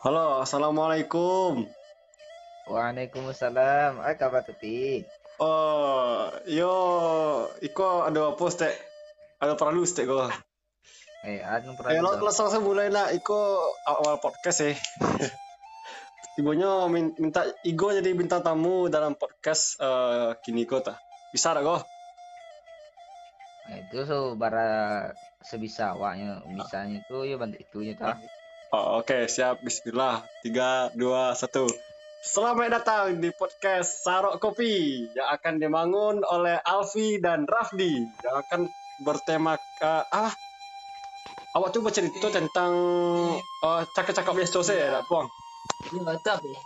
Halo, assalamualaikum. Waalaikumsalam. Ah, kabar tepi. Oh, yo, iko ada apa stek? Ada perlu stek go. Eh, anu Eh, lo, langsung mulai lah. Iko awal podcast ya. Tibonya min- minta Igo jadi bintang tamu dalam podcast eh kini ko ta. Bisa tak go? Nah, itu so bara sebisa awaknya misalnya itu ya bantu itunya ta. Oh, Oke, siap. Bismillah. Tiga, dua, satu. Selamat datang di podcast Sarok Kopi yang akan dibangun oleh Alfi dan Rafdi yang akan bertema eh, ah awak coba cerita tentang eh, cakap-cakap biasa saya, tak puang. Ini mantap ya.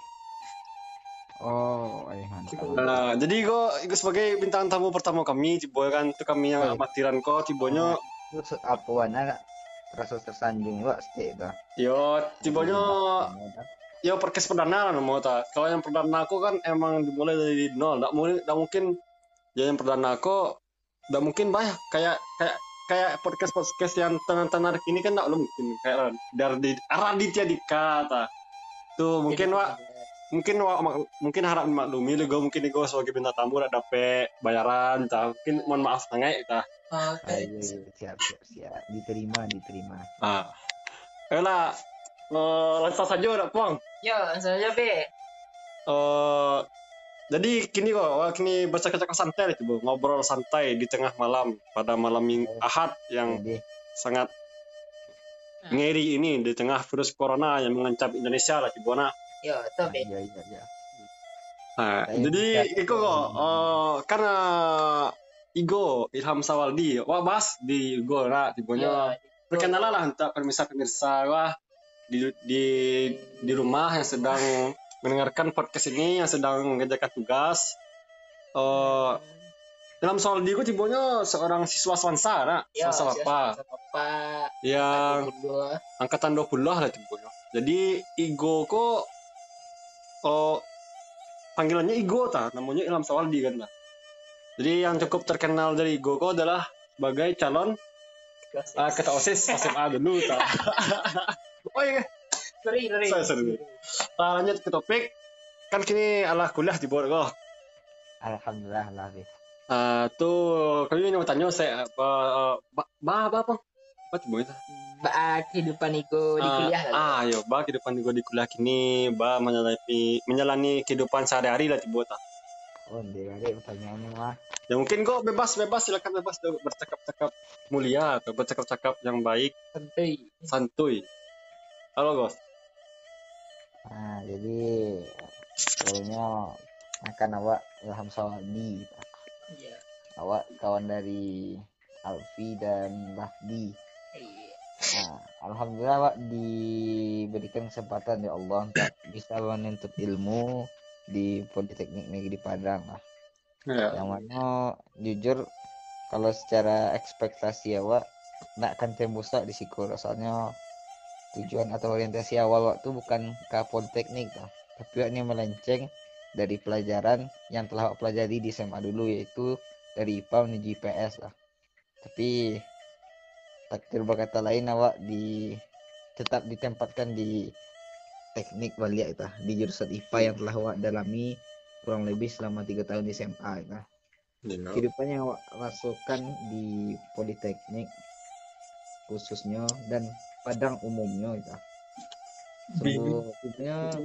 Oh, eh mantap. Nah, jadi go sebagai bintang tamu pertama kami, tiba kan itu kami yang Oh. amatiran ko, tibonya Itu se- apa wana terasa tersanjung wak stik ta. yo tibonya ya podcast perdana lah mau tak. Kalau yang perdana aku kan emang dimulai dari nol, tak mungkin, tak mungkin ya yang perdana aku tak mungkin banyak kayak kayak kayak podcast podcast yang tenar-tenar ini kan tak mungkin kayak dari Raditya Dika ta. Tuh mungkin wa mungkin wa, mak- mungkin harap maklumi lo gue mungkin gue sebagai bintang tamu udah dapet bayaran ta. Mungkin mohon maaf sangat ta. Ah, Ayo, iya, siap siap siap. Diterima diterima. Ah. Ayolah, eh, langsung saja udah puang. Ya, langsung aja be. Eh, jadi kini kok, kini bercakap-cakap santai lah, coba ngobrol santai di tengah malam pada malam ming Ahad yang Jadi sangat ngeri ini di tengah virus corona yang mengancam Indonesia lah, coba nak. Ya, tuh be. ya ya ya. Nah, jadi Iko kok, eh, karena Igo Ilham Sawaldi, wah bahas di Igo nak, tibanya Ya, perkenalan lah untuk pemirsa-pemirsa wah di, di di rumah yang sedang mendengarkan podcast ini yang sedang mengerjakan tugas. Eh dalam soal di tibonya seorang siswa Swansa nak, ya, Swansa apa? Yang Dua. angkatan 20 lah tibonya. Jadi Igo kok oh panggilannya Igo ta, namanya Ilham Sawaldi kan lah. Jadi yang cukup terkenal dari Igo kok adalah sebagai calon ah, ketua OSIS SMA dulu oh iya, Sorry, sorry. Sorry, sorry. Nah, lanjut ke topik. Kan kini alah kuliah di Borgo. Alhamdulillah lah. Ah, tuh kami mau tanya saya apa ba ba apa apa apa tuh itu? Ba kehidupan Iko di Ah, kuliah lah. Ah, yo, ba kehidupan gue di kuliah kini, ba menjalani menjalani kehidupan sehari-hari lah tiba ta. Oh, dia ada pertanyaannya mah. Ya mungkin kok bebas bebas silakan bebas tuh bercakap-cakap mulia atau bercakap-cakap yang baik, Santai. santuy. Halo, Gos. Nah, jadi soalnya akan awak Ilham Sawaldi. Ya. Awak kawan dari Alfi dan Rafdi. Iya. Nah, Alhamdulillah awak diberikan kesempatan ya Allah untuk bisa menuntut ilmu di Politeknik Negeri Padang lah. Ya. Yang mana jujur kalau secara ekspektasi awak nak akan tembus tak di siku soalnya tujuan atau orientasi awal waktu bukan ke Politeknik lah. Tapi awaknya melenceng dari pelajaran yang telah awak pelajari di SMA dulu yaitu dari IPA menuju IPS lah. Tapi takdir berkata lain awak di tetap ditempatkan di teknik balia itu di jurusan IPA yang telah awak dalami kurang lebih selama tiga tahun di SMA itu. Ya. Kehidupan yang awak rasakan di Politeknik khususnya dan Padang umumnya itu. Sebenarnya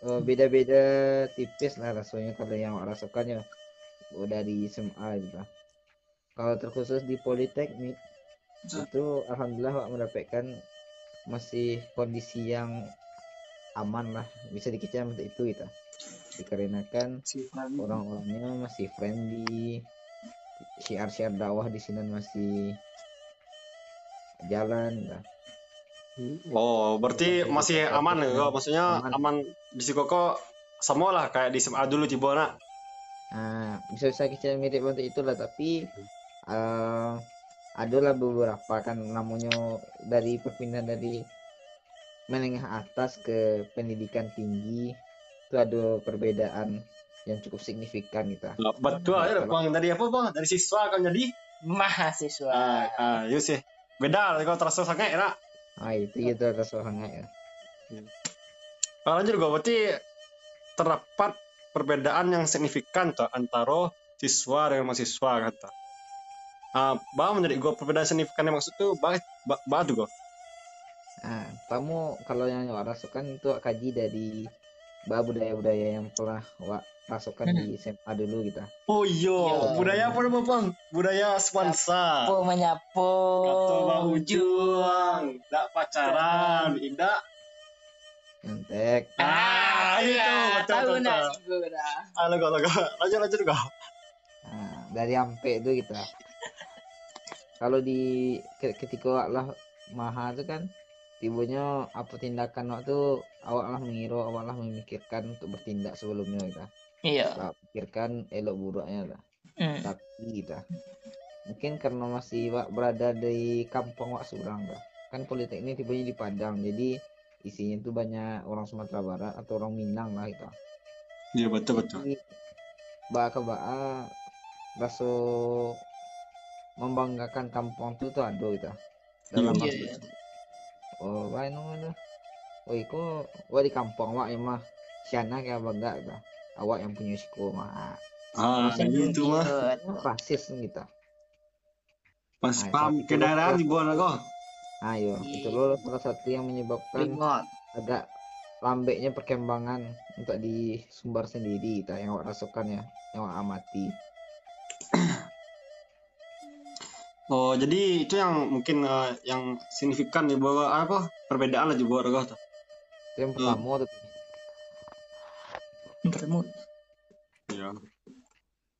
eh, beda-beda tipis lah rasanya kalau yang awak rasakan ya dari SMA gitu. Kalau terkhusus di Politeknik itu alhamdulillah awak mendapatkan masih kondisi yang aman lah bisa dikecam untuk itu gitu. Dikarenakan orang-orangnya masih friendly syiar-syiar dakwah di sini masih jalan lah. Oh, berarti masih aman ya, kok? Maksudnya Aman. aman di situ kok sama lah kayak di SMA dulu tiba nak. Nah, bisa-bisa kita mirip untuk itulah tapi eh adalah beberapa kan namanya dari perpindahan dari menengah atas ke pendidikan tinggi itu ada perbedaan yang cukup signifikan gitu. Nah, Betul aja bang dari apa bang? Dari siswa kan jadi. Mahasiswa. Ah, ah, yuk sih. Beda kalau terasa sangat enak. Ah itu gitu rasa hangat ya. Kalau lanjut gue berarti terdapat perbedaan yang signifikan tuh antara siswa dengan mahasiswa kata. Ah, bah menjadi gue perbedaan signifikan yang maksud tuh bah bah, bah tuh gue. Kamu kalau yang Wak rasukan itu Wak kaji dari bah budaya-budaya yang telah Wak rasukan di SMA dulu gitu. Oh iya, Iya. budaya apa nama bang? Budaya Swansa. Po menyapo. Kata bahu juang, tidak pacaran, tidak. Nyontek. Ah, itu iya, betul tahu betul. Ah, lega lega. Lanjut lanjut gue. Nah, dari ampe itu kita. Kalau di ke- ketika lah maha itu kan tibunya apa tindakan tuh awak lah mengira awak lah memikirkan untuk bertindak sebelumnya kita. Iya. Wak pikirkan elok buruknya lah. Hmm. tapi kita mungkin karena masih Wak berada di kampung Wak Surang dah kan politeknik tipenya di Padang jadi isinya tuh banyak orang Sumatera Barat atau orang Minang lah kita Iya betul betul. jadi Ba ke Ba rasa membanggakan kampung tuh tuh ada kita dalam Iya, Iya, iya. oh baik nama oh iku wah di kampung Wak yang mah siana kayak bangga kita awak yang punya siko mah Ah, Iya, itu mah. rasis kita Pas Ah, pam satu ke dulu. daerah di bawah kok. Ayo, itu loh salah satu yang menyebabkan Ingat. agak lambeknya perkembangan untuk di Sumbar sendiri, kita yang awak rasakan ya, yang awak amati. Oh, jadi itu yang mungkin eh, yang signifikan di bawah apa? Perbedaan lah di bawah kok. Itu yang pertama tuh. Bertemu. Iya.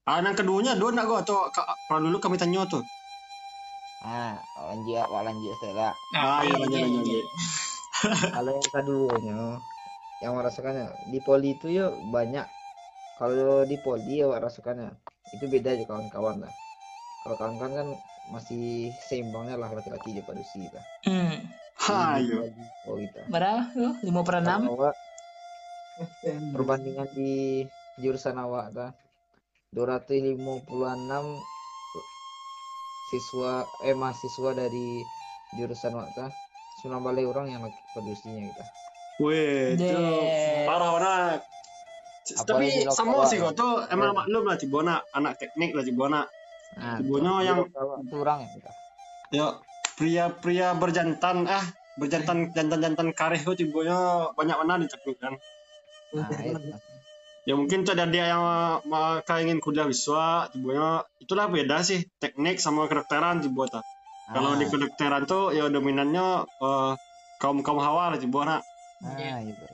Ah, yang keduanya dua nak gua atau ka- kalau dulu kami tanya tuh. Ah, lanjut, lanjut setelah. Ah, iya, lanjut, lanjut. Kalau yang keduanya, yang awak rasakannya di poli itu ya banyak. Kalau di poli awak rasakannya itu beda aja kawan-kawan lah. Kalau kawan-kawan kan masih seimbangnya lah laki-laki di padusi kita. Hmm. Ha, iya. Oh. Berapa lu? Lima per enam? Perbandingan di jurusan awak ta 256 siswa eh mahasiswa dari jurusan awak ta Sunan Balai orang yang lagi produksinya kita Weh, itu Deh. parah. Apa Tapi sama sih kok tuh emang maklum lah Cibona anak teknik lah Cibona. Nah Ibunya yang- orang ya kita Ya pria-pria berjantan ah berjantan jantan-jantan kareh kok Cibona banyak mana di teknik kan. nah, itu. Ya mungkin tuh ada dia yang uh, ingin kuliah biswa Cibona itulah beda sih teknik sama kedokteran. Kalau Ah, di kedokteran tuh ya dominannya eh, kaum kaum hawa lah Cibona. nah, itu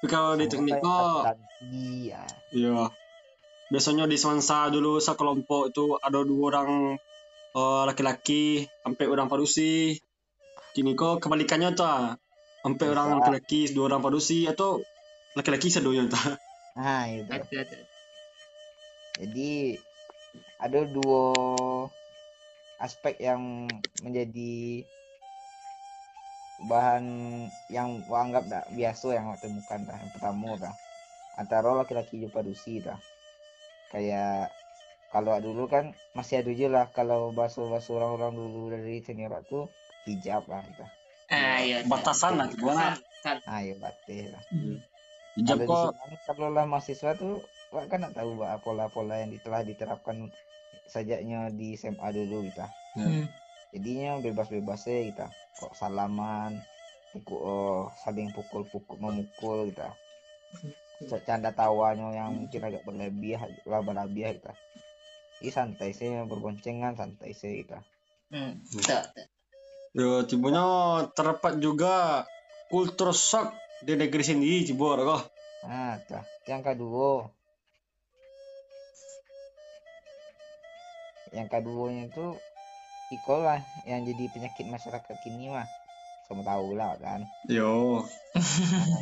Tapi kalau di teknik kok ya. Iya. Biasanya di Semansa dulu sekelompok itu ada dua orang eh, laki-laki sampai orang padusi. Kini kok kebalikannya tuh. ah. Sampai orang laki-laki dua orang padusi atau laki-laki sedoyo tuh. nah itu. Jadi ada dua aspek yang menjadi bahan yang gua anggap dah biasa yang temukan dah. Yang pertama dah antara laki-laki jumpa dusi dah. Kayak kalau dulu kan masih ada aja lah kalau bahasa-bahasa orang-orang dulu dari senior tuh hijab lah kita. Ah, iya. Batasan lah, gimana? Ayo batik lah. Hijab Kalau di kok sini kalau lah mahasiswa tuh kan nak tahu bah pola-pola yang telah diterapkan sajaknya di SMA dulu kita. Hmm. Jadinya bebas-bebas ya kita. Kok salaman, pukul oh, saling pukul-pukul memukul kita. Canda tawanya yang mungkin agak berlebih, lah berlebih kita. Ini santai sih berboncengan santai sih kita. Hmm. Tuh, tuh. ya Cibonya terdapat juga kultur shock di negeri sendiri Cibor kok. Nah, tah. yang kedua. Yang keduanya itu Iko lah yang jadi penyakit masyarakat kini mah. Sama tahu lah kan. Yo, Nah,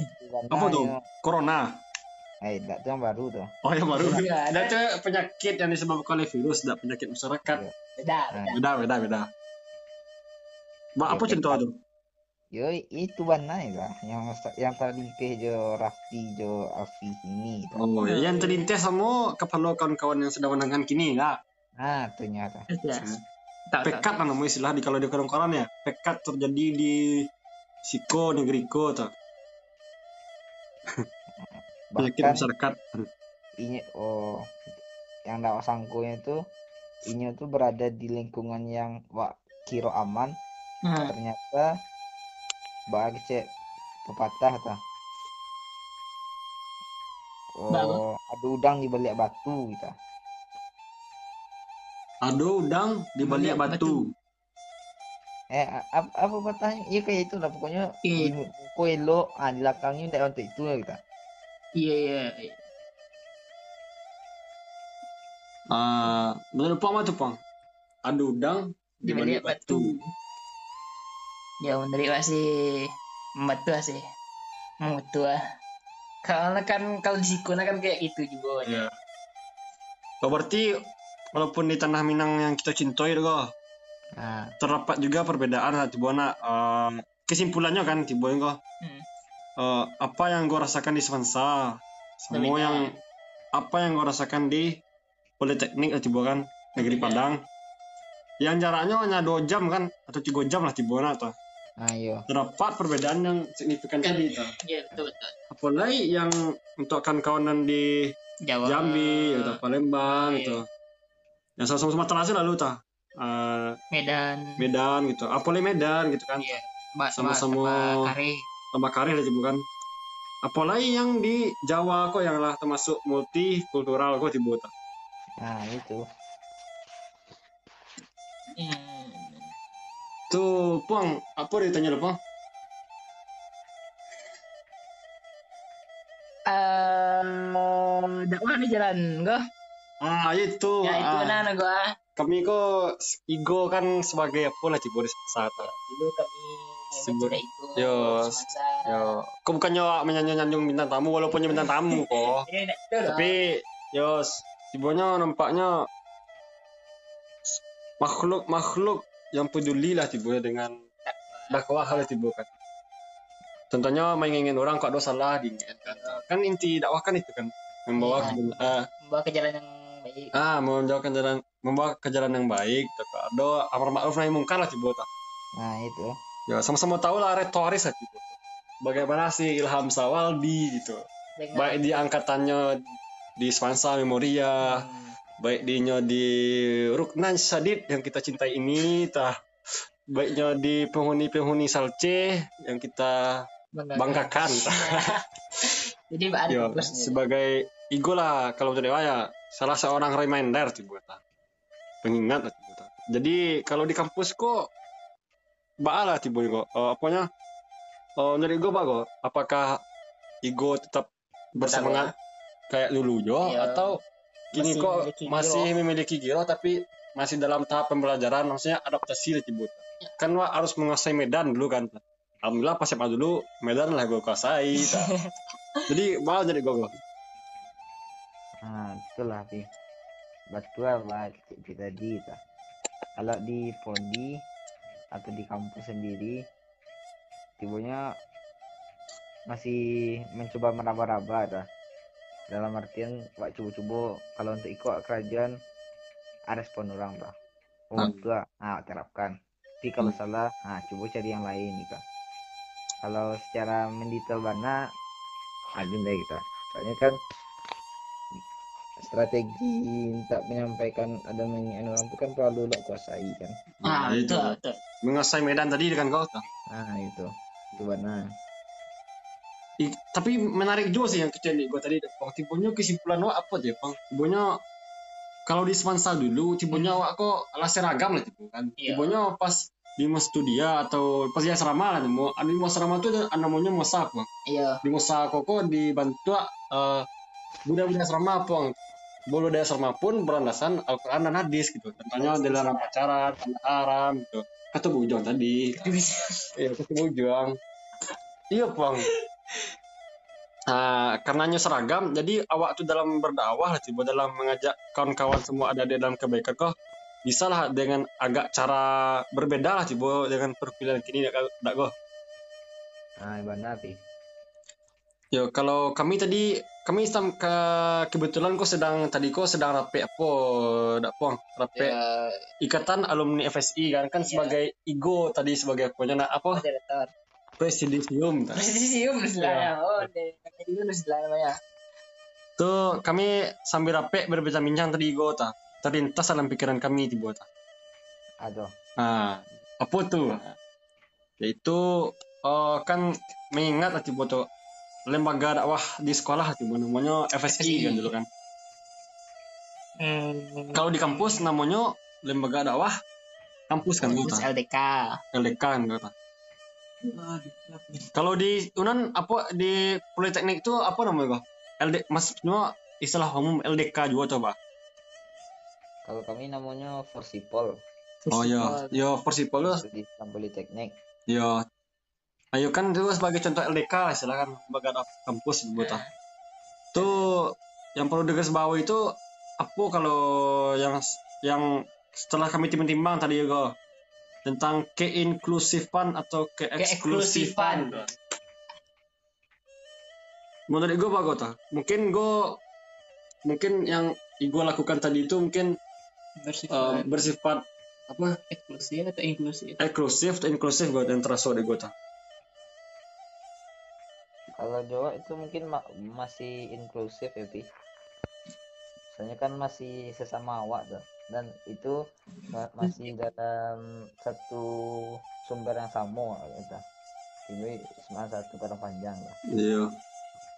itu Apa tuh? ya- corona. Eh, enggak tuh yang baru tuh. Oh yang baru. Iya, Ada tuh penyakit yang disebabkan oleh virus, tidak penyakit masyarakat. Iya. Beda, Nah, beda. Beda, beda, beda. Mbak, Ya, apa contoh kayak- tuh? Yo, itu mana lah yang yang terlimpih jo Raffi jo Alfi ini. tuh. Oh, ya, yang terlintas sama kepala kawan-kawan yang sedang menangkan kini lah. Nah, ternyata. Beda. Tak, tak. Pekat lah namanya istilah di kalau di kawan-kawan ya. Pekat terjadi di Siko, Negriko tuh. penyakit bahkan masyarakat. ini oh yang ndak sangkunya itu ini tuh berada di lingkungan yang wak kiro aman. Hmm. ternyata bagi cek pepatah ta oh ada udang di balik batu gitu aduh udang di balik Balik batu eh apa, apa pepatahnya iya kayak itu lah pokoknya Iya. muka elok ah di belakangnya tidak untuk itu lah kita Iya iya. iya. Ah, menurut Pang apa tuh Pang? Ada udang Di balik batu. Ya dari masih membantu sih. Mutu ah. Karena kan kalau di Sikuna kan kayak itu juga. Iya. Oh, berarti walaupun di tanah Minang yang kita cintai kok nah terdapat juga perbedaan lah tiba nak eh, kesimpulannya kan tiba kok. Hmm. eh, apa yang gue rasakan di Semansa semua yang apa yang gue rasakan di Politeknik lah tiba kan? Negeri Berbeda. Padang. Yang jaraknya hanya dua jam kan? Atau tiga jam lah tiba nak tuh nah iya. Terdapat perbedaan yang signifikan tadi tuh Iya betul betul. apalagi yang untuk kawan-kawanan di Jawa. Jambi atau Palembang iya. gitu yang sama Sumatera sih lalu tah Eh, Medan. Medan gitu apalagi Medan gitu kan Iya. Ba- Sama-sama- ba- Kare. tambah karir aja bukan apalagi yang di Jawa kok yang lah termasuk multikultural kok tiba tah nah itu Hmm. tuh Pang apa ditanya lo Pang Eh, dakwah di jalan gua. Ah itu. Ya itu ah, nah gua. kami kok ego kan sebagai apa lah tiba di saat Dulu kami Sebut-. Yo, yo. Kok bukannya menyanyi-nyanjung bintang tamu walaupun bintang tamu kok. Iya, tapi yo tibanya nampaknya makhluk makhluk yang peduli lah tiba dengan dakwah hal tiba kan. Contohnya mengingin orang kok ada salah diingatkan kan. Inti dakwah kan itu kan. Membawa Iya. ke, ah, membawa ke jalan yang baik. ah menjauhkan jalan membawa ke jalan yang baik tapi ada amar ma'ruf nahi mungkar lah tak nah itu. Ya sama-sama tahu lah retoris lah tiba bagaimana sih Ilham Sawaldi gitu. Dengan, baik di angkatannya di Swansa Memoria Hmm, baik dinya di Ruknan Sadid yang kita cintai ini tah baiknya di penghuni-penghuni Salce yang kita banggakan. Jadi ada plusnya. sebagai ego lah kalau untuk dewa ya salah seorang reminder tiba tah. pengingat tah. jadi kalau di kampus kok baal lah tiba kok. Eh, apanya? Oh dari gue kok apakah ego tetap bersemangat kayak dulu jo? Iya. atau kini Masih kok memiliki masih giro. memiliki giro tapi masih dalam tahap pembelajaran maksudnya adaptasi lah tiba kan wah harus menguasai medan dulu kan alhamdulillah pas SMA dulu medan lah gue kuasai jadi baal jadi gue nah itulah pi betul lah cik tadi ta. kalau di podi atau di kampus sendiri tibunya masih mencoba meraba-raba ta. dalam artian wak coba-coba kalau untuk ikut kerajaan ada respon orang ta. oh Hmm. betul ah terapkan tapi kalau salah ah coba cari yang lain gitu kalau secara mendetail bana ada deh kita soalnya kan strategi untuk menyampaikan ada mengingat orang itu kan perlu lo kuasai kan Ah, Nah, itu. betul. menguasai medan tadi dengan kau tah. nah itu itu benar I- tapi menarik juga sih yang kecil nih gue tadi Bang tipunya kesimpulan wa apa aja bang tipunya kalau di Semansa dulu tipunya wa kok ala seragam lah tipu kan Iya. tipunya pas di mas studia atau pas di asrama lah mau di mas asrama tuh ada namanya mosak bang Iya. di mosak koko dibantu uh, budak-budak asrama bang bolu dari asrama pun berlandasan Al-Quran dan hadis gitu. Contohnya dilarang pacaran haram gitu. Kata bujang tadi. Iya, ketemu Juang. Iya, Bang. Nah, karenanya seragam, jadi awak tuh dalam berdakwah, tiba dalam mengajak kawan-kawan semua ada di dalam kebaikan kok bisa lah dengan agak cara berbeda lah tiba dengan perpilihan kini dak dak go. nah benar pi Yo, kalau kami tadi kami sam ke kebetulan kok sedang tadi kok sedang rapi apa dak pong rapi Ya, ikatan alumni FSI kan kan Iya. sebagai ego tadi sebagai apa nak apa moderator. presidium. Presidium istilahnya. Iya. Oh, de- itu istilahnya namanya. Tuh kami sambil rapi berbincang-bincang tadi go ta. Terlintas dalam pikiran kami tiba ta. Aduh. Nah, apa tuh? Yaitu eh, kan mengingat lah tiba tuh lembaga dakwah di sekolah tiba namanya FSI kan dulu kan. Hmm, Kalau di kampus namanya lembaga dakwah kampus kan terus gitu. LDK. LDK kan gitu. Kalau di Unan apa di Politeknik itu apa namanya kok? LD maksudnya istilah umum LDK juga coba. Kalau kami namanya Forsipol Oh ya, ya Persipol itu di Islam Politeknik. ya. Ayo kan itu sebagai contoh LDK lah silakan lembaga kampus buat Nah, Tuh yang perlu digarisbawahi itu apa kalau yang yang setelah kami timbang-timbang tadi juga tentang keinklusifan atau keeksklusifan. keeksklusifan. Menurut gue bagus tak? Mungkin gue mungkin yang gue lakukan tadi itu mungkin eh, Bersifat bersifat apa eksklusif atau inklusif? eksklusif atau inklusif buat yang terasa di gue? Kalau Jawa itu mungkin ma- masih inklusif ya, Pi. Soalnya kan masih sesama awak tuh. Dan itu ma- masih dalam satu sumber yang sama kita. Ini cuma satu padang panjang lah. Iya.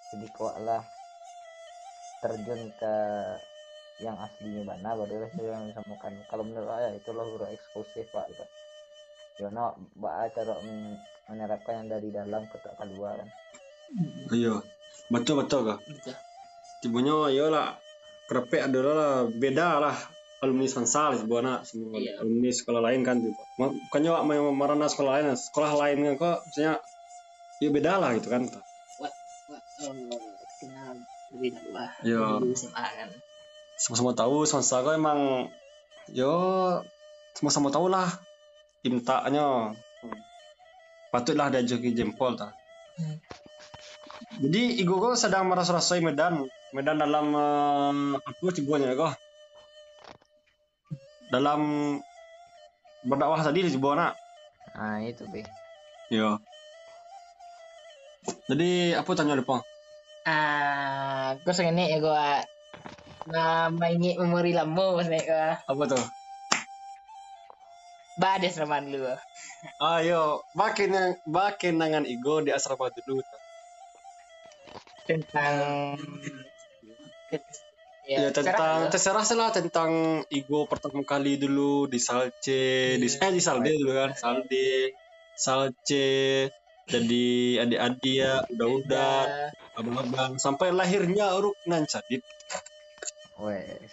Jadi kau lah terjun ke yang aslinya mana barulah itu yang disamakan. Kalau menurut saya itulah huruf eksklusif pak gitu. Yono baca cara men- menerapkan yang dari dalam ke tak keluar kan. Iya. Betul betul kak. Betul. Tibunya ya lah kerepek adalah lah, beda lah alumni Sansal sebuah semua Iya. alumni sekolah lain kan gitu. Ma- Bukannya wak mau marana sekolah lain, sekolah lain kan kok misalnya ya beda lah gitu kan. Wah, oh, kenal lebih dulu lah. Iya. Kan. Sama-sama tahu Sansal kok emang yo sama-sama tahu lah imtaknya. Patutlah ada joki jempol ta. Hmm. Jadi kok sedang merasa-rasai Medan, Medan dalam uh, apa cibuannya kok? Dalam berdakwah tadi di Cibuana. Nah itu Pi. Iya. Jadi apa tanya depan? Ah, aku sengen ya gua na maingi memori lama pas gua. Apa tuh? Bades raman lu. Ayo, makin yang makin nangan igo di asrama dulu. Tentang Ya, tentang terserah. lah tentang igo pertama kali dulu di Salce, di eh di Salde dulu kan, Salde, Salce, jadi adik-adik ya, udah-udah, abang-abang, sampai lahirnya Ruknan Sadid. Wes.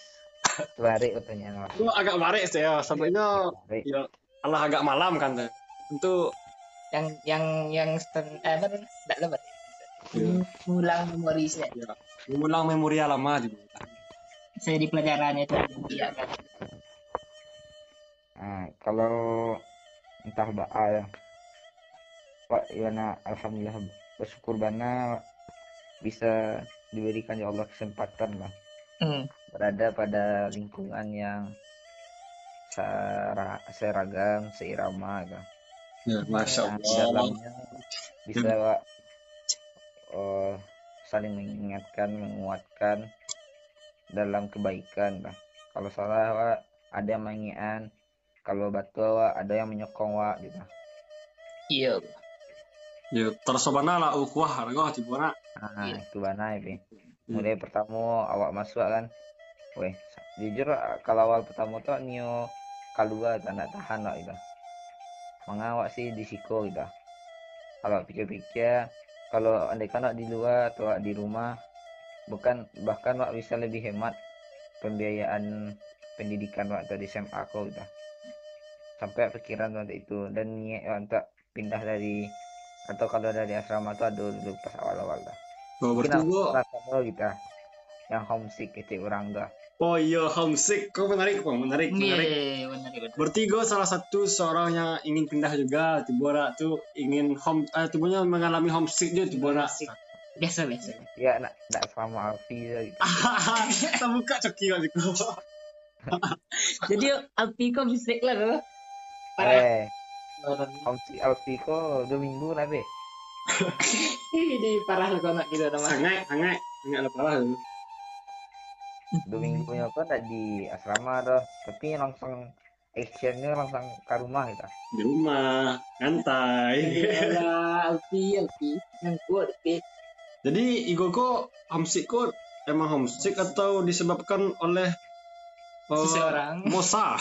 Pertanyaan apa? Itu agak marik sih ya, sampainya ya Allah agak malam kan. teh. Itu yang yang yang eh, apa tuh? Nggak lebat. Ya, Ulang memori saya. mengulang memori lama juga. Saya di pelajaran itu iya kan. Nah, kalau entah ba'a ya. Pak Yana alhamdulillah bersyukur bana bisa diberikan ya Allah kesempatan lah Hmm. berada pada lingkungan yang sera- seragam, seirama gitu. Ya, masya di Allah. dalamnya bisa Eh, saling mengingatkan, menguatkan dalam kebaikan lah. Kalau salah Wak, ada yang mengingat, kalau batu Wak, ada yang menyokong Wak gitu. Iya. Ya, tersobana lah ukuah harga Cibuana. Nah, Iya. itu mana ya, Pi? Mulai pertama awak masuk kan. Weh, jujur kalau awal pertama tuh nio kalua tak nak tahan lah gitu. Mengawak sih di siko gitu. Kalau pikir-pikir kalau andai kan wak di luar atau di rumah bukan bahkan wak bisa lebih hemat pembiayaan pendidikan wak di SMA aku gitu. Sampai pikiran waktu itu dan niat untuk pindah dari atau kalau dari asrama tuh ada dulu pas awal-awal dah. Oh, berarti gua, gitu yang homesick gitu orang dah. Oh iya homesick. Kok menarik, Bang? Menarik, menarik. Iya, benar benar. Berarti gue salah satu seorang yang ingin pindah juga. Tibora tuh ingin home, eh, tibunya mengalami homesick juga Tibora. Biasa biasa. Ya nak nak sama Alfi. Kita buka coki kau. Jadi Alpi kok bisa lah tuh. Parah. Eh, homesick Alfi kok dua minggu lah be. Jadi parah lah kau nak gitu nama. Sangat, sangat, sangat parah dulu. Dua minggunya kan ada di asrama dah tapi langsung actionnya langsung ke rumah kita di rumah ngantai Iyalah, Alfi, Alfi. Yang kuat, Alfi. jadi Igoko homesick kok emang homesick atau disebabkan oleh uh, Seseorang. Mosa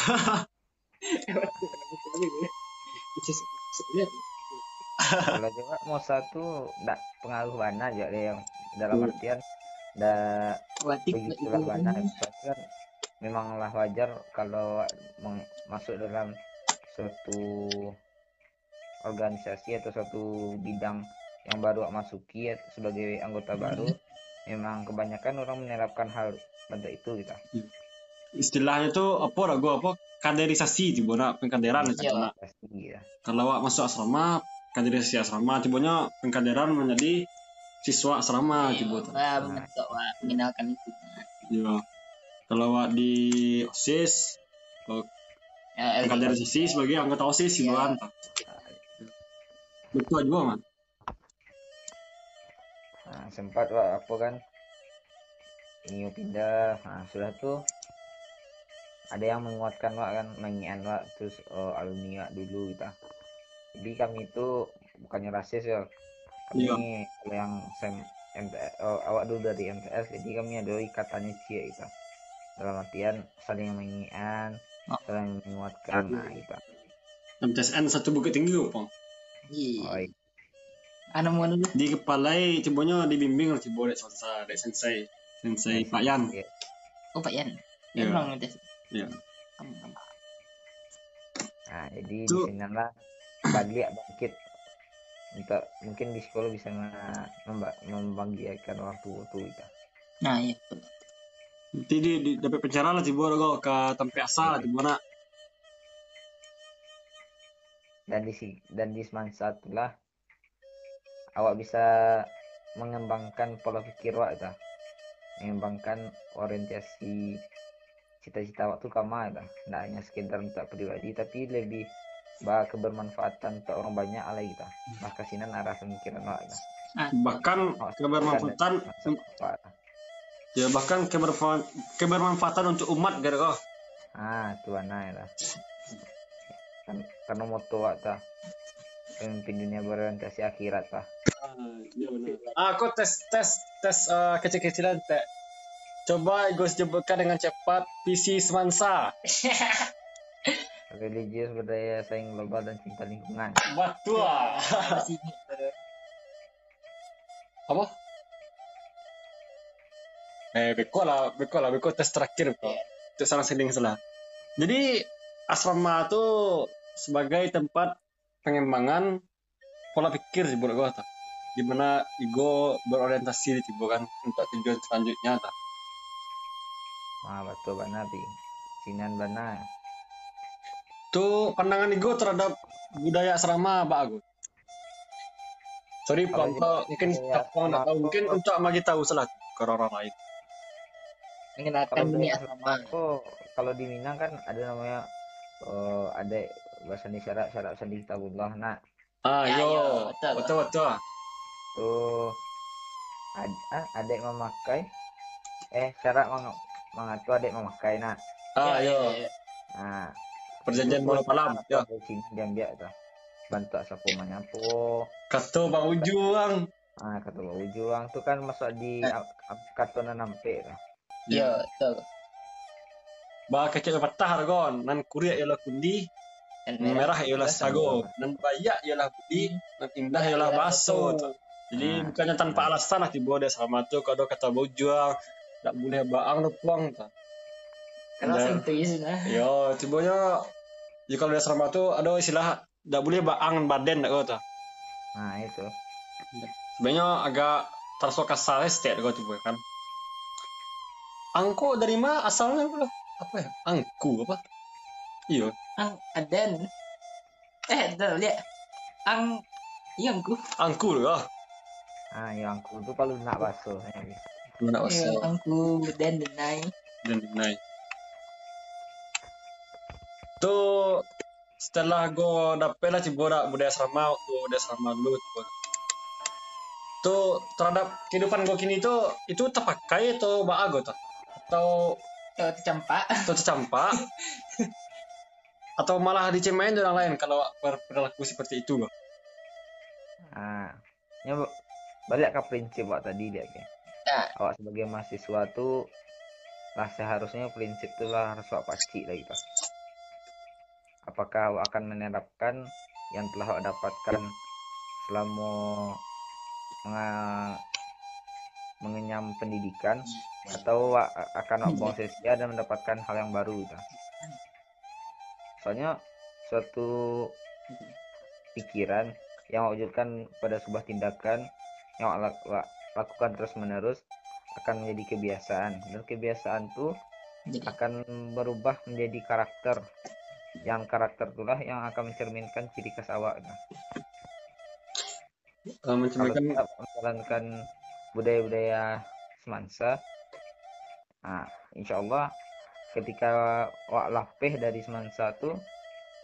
kalau juga Mosa tuh ndak pengaruh bana aja deh yang dalam Hmm. artian ndak Watik, begitulah kan memanglah wajar kalau masuk dalam suatu organisasi atau suatu bidang yang baru masuki ya, sebagai anggota baru memang kebanyakan orang menerapkan hal pada itu gitu. Istilahnya tuh apa lah gua apa? Kaderisasi tiba nak pengkaderan Iya. pasti ya kalau awak masuk asrama kaderisasi asrama tibanya pengkaderan menjadi siswa asrama tiba tuh Wah, bentuk, wah, mengenalkan itu. Iya. kalau awak di osis Ya, pengkaderisasi sebagai anggota osis Iya. gitu kan betul juga man Nah, sempat Wak, apa kan? Ini pindah. Nah, sudah tuh ada yang menguatkan Wak kan mengian Wak terus oh, alumni Wak dulu kita jadi kami itu bukannya rasis ya kami kalau yang sem MTS, oh, awak dulu dari MTS jadi kami ada ikatannya cia kita dalam artian saling mengian Oh. saling menguatkan nah kita MTSN satu bukit tinggi kok Pong. Iya. oh, iya. Anu mau dulu. di kepalai cibanya dibimbing oleh cibo dek salsa dek sensei sensei Pak Yan Iya. Oh, Pak Yan. Iya. Ya, orang itu. Iya. Kamu. Nah, jadi Itu- di sinilah balik bangkit untuk mungkin di sekolah bisa memba- membagikan waktu waktu kita. Nah, iya. betul. nanti di, di dapat pencerahan lah cibo kok ke tempat asal cibo nak Dan di si- dan di semasa itulah awak bisa mengembangkan pola pikir awak itu. Mengembangkan orientasi cita-cita awak tuh kama itu. Tidak hanya sekedar untuk pribadi tapi lebih bah kebermanfaatan untuk orang banyak lah kita. Bah kasinan arah pemikiran awak itu. Ah, bahkan Awak kebermanfaatan ya bahkan kebermanfaatan kebermanfaatan untuk umat gitu kok Ah, tuan ya lah. Kan karena moto ta. Pemimpin dunia berorientasi akhirat ta. Ah, aku tes tes tes eh, kecil-kecilan teh. Coba Gus sebutkan dengan cepat visi semansa. Religius, budaya, saing global dan cinta lingkungan. Betul. Ingat, baru. Apa? Eh, beko lah, beko lah, beko tes terakhir kok. Iya. Itu salah sending salah. Jadi asrama itu sebagai tempat pengembangan pola pikir di bulan gua. Di mana ego berorientasi di tibu kan untuk tujuan selanjutnya tuh. Wah, betul bana pi. Sinan bana. Tuh pandangan ego terhadap budaya asrama Pak Agus. Sorry, Pak, Pak, mungkin Pak nggak tahu, mungkin untuk bagi tahu salah ke orang lain. Mengenalkan dunia asrama. Oh, kalau di Minang kan ada namanya eh ada bahasa syarat syarat sandi kitabullah. Nah, Ah, Ya, yo, yo, betul. betul betul. tuh ada ah, adik memakai eh syarat meng, mengatur adik memakai. Nah, Ah, Ya, yo, ya, ya. nah perjanjian itu bola malam. Yo, Dari sini diam dia tuh. Bantu sapu menyapu. kata Bang Ujung. Ah, kata Pak Ujuang tuh kan masuk di Eh. ap- ap- kartonan nampe tuh. Iya, betul. Bah kecil patah argon, nan kuria ialah kundi, nan merah ialah sago, nan bayak ialah budi, nan indah ialah baso. Jadi bukannya tanpa alasan lah tiba dia sama tuh kalau kata Bujang, tak boleh baang tu puang itu ya sudah. Yo, tibanya ya kalau di asrama tuh ada istilah tak boleh baang badan tak kata. Nah, itu. Sebenarnya agak tersuka salah setiap kau tiba kan. Angko dari mana asalnya apa? Apa ya? Angku apa? Iya, Ang Aden. Eh, dah lihat. Ang Iya, angku. angku loh. Ah, yang aku tuh kalau nak ya, Bi. Mana Iya, angku dan denai. dan naik. Tuh setelah gue dapet lah ciboda budaya asrama waktu budaya asrama dulu. Tuh terhadap kehidupan gue kini tuh itu terpakai atau bagus tuh? atau tercampak. atau tercampak atau malah dicemain orang lain kalau berperilaku seperti itu loh. Nah, ya bu- balik ke prinsip awak tadi dia kan. Nah. Awak sebagai mahasiswa tuh lah seharusnya prinsip tuh lah harus awak pasti lah gitu. Apakah awak akan menerapkan yang telah awak dapatkan selama mengenyam pendidikan? Atau awak akan awak buang sia-sia dan mendapatkan hal yang baru gitu. Soalnya suatu pikiran yang awak wujudkan pada sebuah tindakan yang awak lak- lak- lakukan terus menerus akan menjadi kebiasaan. Dan kebiasaan tuh Jadi akan berubah menjadi karakter yang karakter itulah yang akan mencerminkan ciri khas awak gitu. Eh, kalau mencerminkan kita menjalankan budaya-budaya semansa nah insya Allah ketika awak lapeh dari semansa tuh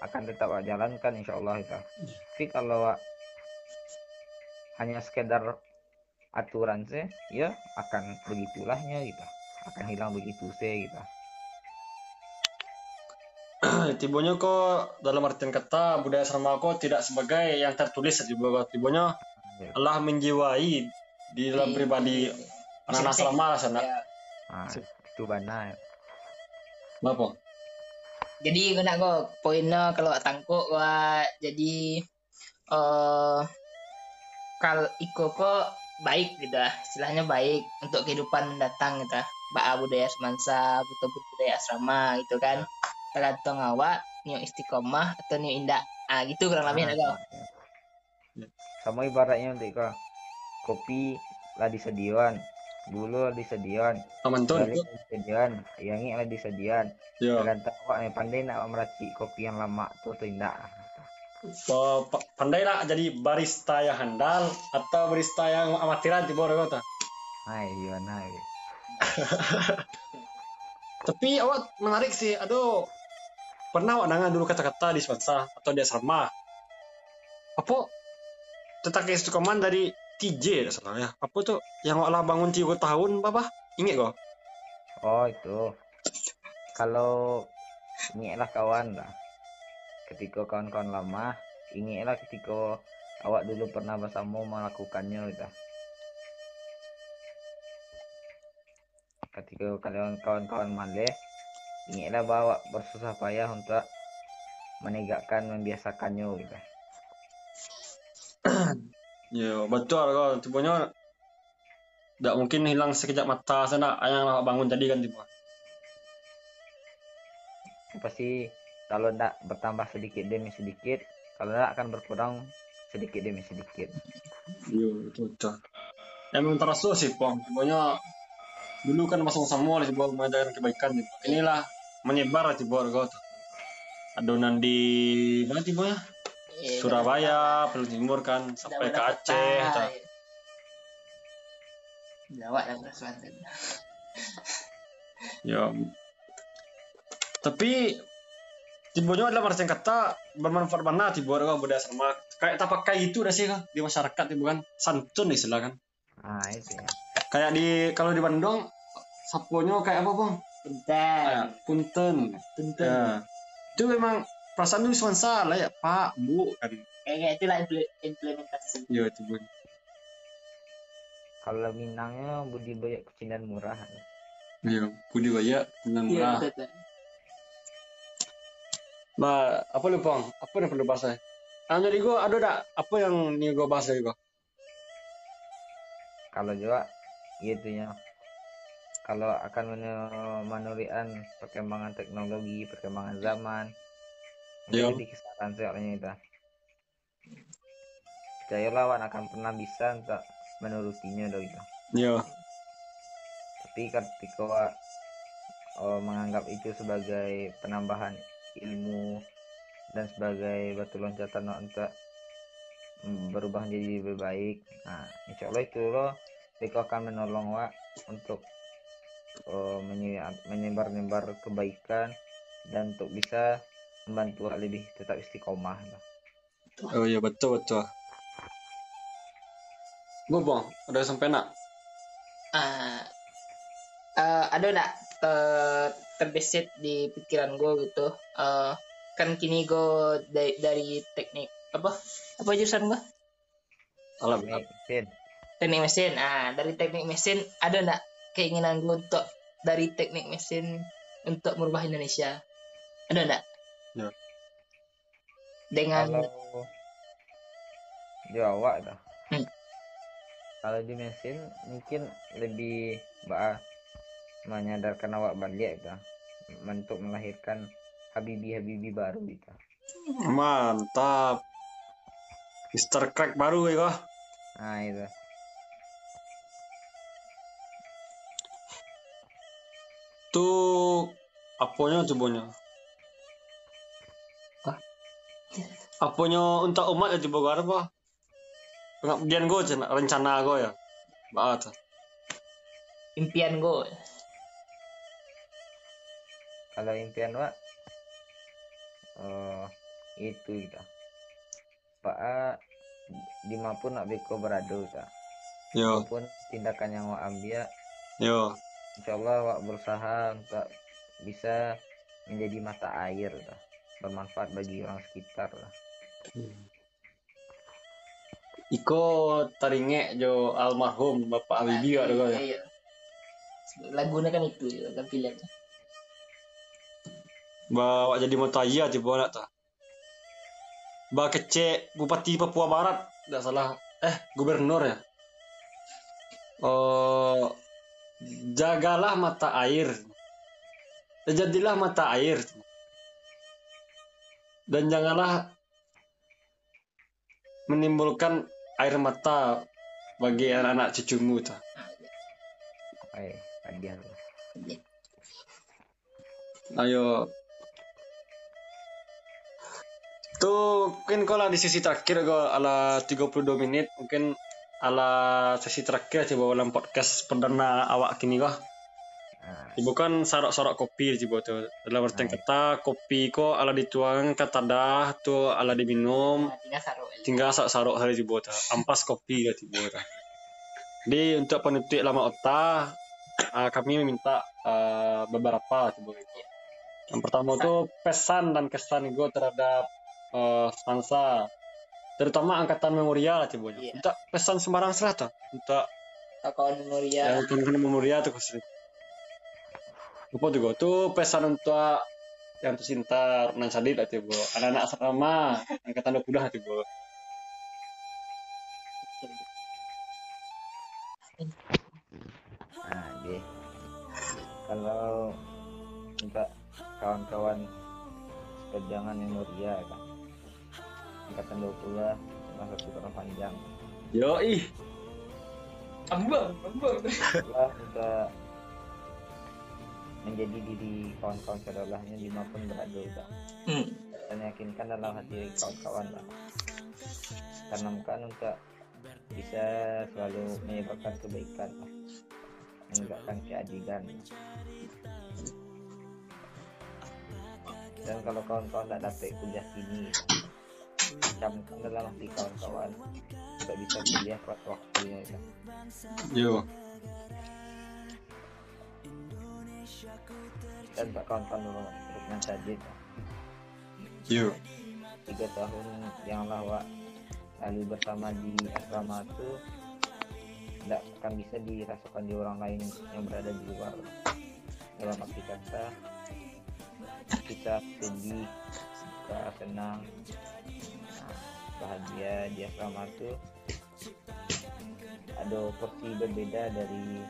akan tetap awak jalankan insya Allah itu. Tapi kalau awak hanya sekedar aturan sih ya akan begitulahnya gitu. Akan hilang begitu sih gitu tibonya kok dalam artian kata budaya sama kok tidak sebagai yang tertulis saja bahwa tibonya Ya. Allah menjiwai di dalam pribadi anak-anak Masing-masing. selama lah sana. ya. nah, itu benar Kenapa? jadi guna kok poinnya kalau tangkuk wah jadi eh kalau iko kok baik gitu ah. istilahnya baik untuk kehidupan mendatang gitu ah. Ba'a budaya semansa betul budaya asrama gitu kan tergantung awak nyo istiqomah atau nyo indah ah gitu kurang lebihnya kok Ya. sama ibaratnya untuk kau kopi lah disediakan gula lah disediakan Aman tuh. balik lah disediakan yangi lah disediakan Ya. tergantung awak nih pandai nak meracik kopi yang lama tuh tidak Pa- pa- pandai lah jadi barista yang handal atau barista yang amatiran di bawah kota. hai iya nah. Tapi awak menarik sih. Aduh, pernah awak dengar dulu kata-kata di Swansa atau di asrama? Apa? Tentang keistiqomahan dari TJ ya. Apa tuh yang lah bangun tiga tahun, apa? Ingat kok? oh itu kalau ingatlah kawan lah ketika kawan-kawan lama ingatlah ketika awak dulu pernah bersama melakukannya gitu ketika kalian kawan-kawan maleh ingatlah bahwa bersusah payah untuk menegakkan membiasakannya gitu Ya, betul kok. Tibanya tidak mungkin hilang sekejap mata sana. Yang awak bangun tadi kan tiba. pasti kalau tidak bertambah sedikit demi sedikit kalau tidak akan berkurang sedikit demi sedikit Iya, betul betul. Emang terasa sih, Pong. Tibanya dulu kan masuk semua lah tiba mengajarkan kebaikan. Inilah menyebar kau tuh. Adonan di mana tibanya? Iya, Surabaya, Pulau Timur kan sampai ke Aceh. tuh. Jawa dan Banten. Ya. Tapi tibanya adalah artian kata bermanfaat mana tiba kau budaya sama kayak tak pakai itu dah sih kan di masyarakat tiba kan santun istilah kan. nah itu ya Kayak di kalau di Bandung sapunya kayak apa bang? Punten. Kayak punten. Punten. Ya. Itu memang perasaan itu cuma salah ya Pak Bu kan. Kayak itulah impl- implementasi. Ya itu bun. kalau Minangnya budidaya kecil dan murah Ya budidaya dengan Iya, murah. betul. Nah, apa lu bang? Apa yang perlu bahas? Ah, jadi gua ada tak apa yang ni gua bahas dari gua? kalau juga gitu ya kalau akan men- menurian perkembangan teknologi perkembangan zaman Iya. jadi kisaran soalnya itu percayalah wan akan pernah bisa untuk menurutinya dong itu Ya. tapi ketika eh, menganggap itu sebagai penambahan ilmu dan sebagai batu loncatan untuk mm, berubah menjadi lebih baik nah insya Allah itu loh Riko akan menolong wak untuk eh, menye- menyebar-nyebar kebaikan dan untuk bisa membantu lebih tetap istiqomah lah. Oh iya betul betul. Gua bang, udah sampai nak. Ah, eh, ada enggak ter terbesit di pikiran gue gitu Eh, kan kini gue dari, dari teknik apa apa jurusan gue alam Teknik mesin. teknik mesin ah dari teknik mesin ada nggak keinginan gue untuk dari teknik mesin untuk merubah Indonesia ada nggak Ya. dengan Kalau di awak dah. Hmm. Kalau di mesin mungkin lebih bah menyadarkan awak balik dah untuk melahirkan Habibi-Habibi baru gitu. mantap Mister Crack baru ya kok Nah itu. Tuh apanya cobanya Hah? apanya untuk umat ya coba gue apa pengabdian gue cina rencana gue ya. Banget impian gue Kalau impian Wak eh itu gitu. Pak di mana pun nak beko beradu ta. yo. Apa pun tindakan yang Wak ambil yo Insya Allah Wak berusaha untuk bisa menjadi mata air lah. bermanfaat bagi orang sekitar lah. Iko taringe jo almarhum Bapak Habibie gak ada iya, iya. lagunya kan itu ya, kan pilihannya bawa jadi motaya coba nak ta ba kece Bupati Papua Barat tidak salah eh gubernur ya oh jagalah mata air jadilah mata air dan janganlah menimbulkan air mata bagi anak-anak cucumu. Ayo. Tuh mungkin kalau di sesi terakhir gue ala 32 menit mungkin ala sesi terakhir coba dalam podcast perdana awak kini kah. Nah, Ibu kan sarok-sarok kopi coba tuh. Dalam artian kata kopi ko ala dituang kata dah tuh ala diminum nah, tinggal sarok-sarok hari coba tuh. Ampas kopi ya coba tuh. Jadi untuk penutup lama otak ah, kami meminta ah, beberapa coba gitu. Yang pertama tuh pesan dan kesan gue terhadap eh, Sansa, terutama angkatan memorial lah coba. Iya. Untuk pesan sembarang serata, untuk kawan memoria yang kan memorial tuh khusus. Lupa juga tuh pesan untuk yang tercinta nan sadid lah coba. Anak-anak asrama angkatan 20 lah coba. nah dia. Kalau untuk kawan-kawan seperjangan memoria kan. Angkatan 20 masa super panjang. Yo ih, ambang ambang untuk menjadi diri kawan-kawan saudaranya di mana pun berada Kak. hmm. dan yakinkan dalam hati kawan-kawan lah tanamkan untuk bisa selalu menyebarkan kebaikan lah. menegakkan keadilan dan kalau kawan-kawan tak dapat kuliah sini camkan dalam hati kawan-kawan tidak bisa kuliah pada waktunya ya. yo. dan tak kawan-kawan dulu Lukman Sajid Yo. tiga tahun yang lawa lalu bersama di asrama itu tidak akan bisa dirasakan di orang lain yang berada di luar dalam arti kata kita sedih suka senang bahagia di asrama itu ada porsi berbeda dari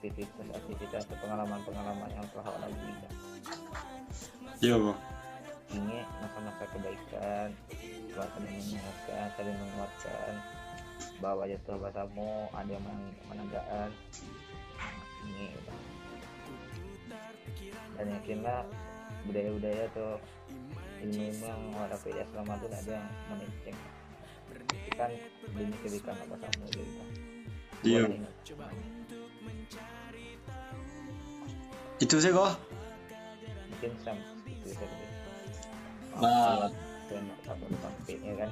aktivitas-aktivitas atau pengalaman-pengalaman yang telah kan. Yo, Bang. ini masa-masa kebaikan saling mengingatkan saling menguatkan bahwa jatuh bersama ada yang men- menegakkan ini dan yakinlah budaya-budaya atau ilmu-ilmu yang ada di asrama itu ada yang itu kan demi kebaikan apa sama gitu Iya. Itu sih kok. mungkin sam itu saja Nah, dan satu sampai ya kan?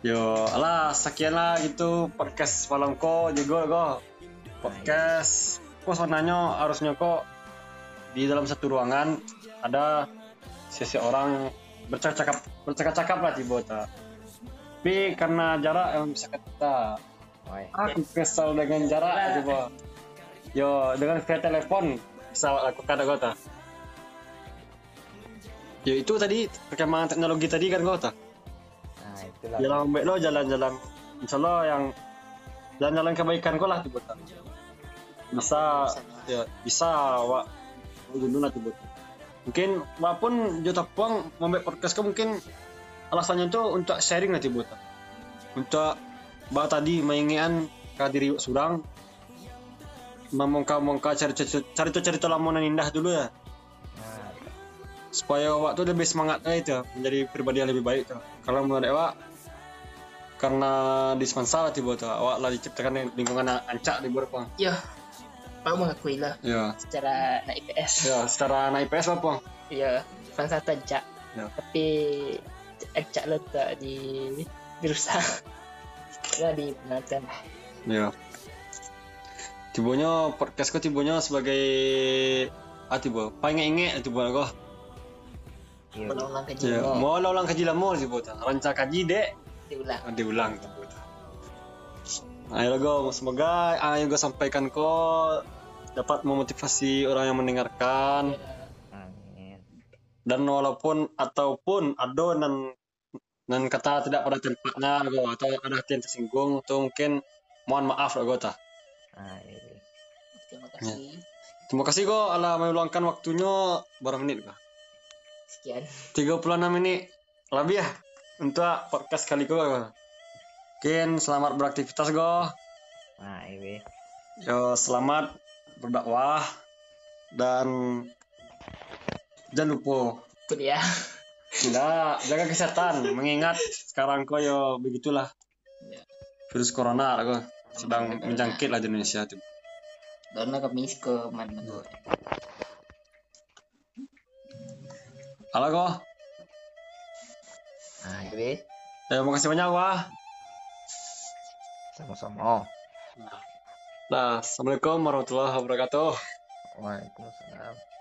Yo, alah sekian lah gitu podcast malam ko juga ko. Podcast. Kok sebenarnya harusnya kok di dalam satu ruangan ada seseorang bercakap bercakap-cakap lah di bota tapi karena jarak yang bisa kita. Aku kesal dengan jarak coba yo dengan via telepon bisa lakukan kota ya itu tadi perkembangan teknologi tadi kan kota Nah, itulah. jalan ambek lo jalan-jalan. Insya Allah yang jalan-jalan kebaikan kok lah tiba bisa ya bisa wa dulu lah tiba mungkin walaupun juta puang membek podcast kau mungkin alasannya itu untuk sharing lah tiba untuk bah tadi maingian ke diri surang. Memongka-mongka cerita cerita cerita lamunan indah dulu ya. Supaya waktu lebih semangat eh, itu menjadi pribadi yang lebih baik tuh. Kalau menurut awak karena di semasa lah tiba tuh awak lah diciptakan di lingkungan ancak di berapa Yo, aku mengakui lah ya secara anak IPS. ya secara naik IPS apa Iya, Fansa tajak. Ya. Tapi acak lo tak di dirusak. Ya di penonton. ya tibanya podcastku tibanya sebagai ah tiba paling inget tiba kok iya. Ulang-ulang kaji ya mau ulang kaji lama tiba tuh rancang kaji dek diulang. diulang tiba ayo go semoga ah yang gue sampaikan kok dapat memotivasi orang yang mendengarkan Amin. dan walaupun ataupun ada dan dan kata tidak pada tempatnya go atau ada hati yang tersinggung atau mungkin mohon maaf lah go ta. Terima kasih. terima kasih go ala meluangkan waktunya berapa menit go Sekian. 36 menit lebih ya untuk podcast kali go mungkin selamat beraktivitas go Nah, iya. yo selamat berdakwah dan jangan lupa Kuliah. tidak jaga kesehatan mengingat sekarang kok yo begitulah Ya. virus corona kok sedang menjangkit lah di Indonesia tuh kami ke mana tuh. halo kok Nah, iya. ya makasih banyak wah Sama-sama. nah assalamualaikum warahmatullahi wabarakatuh Waalaikumsalam.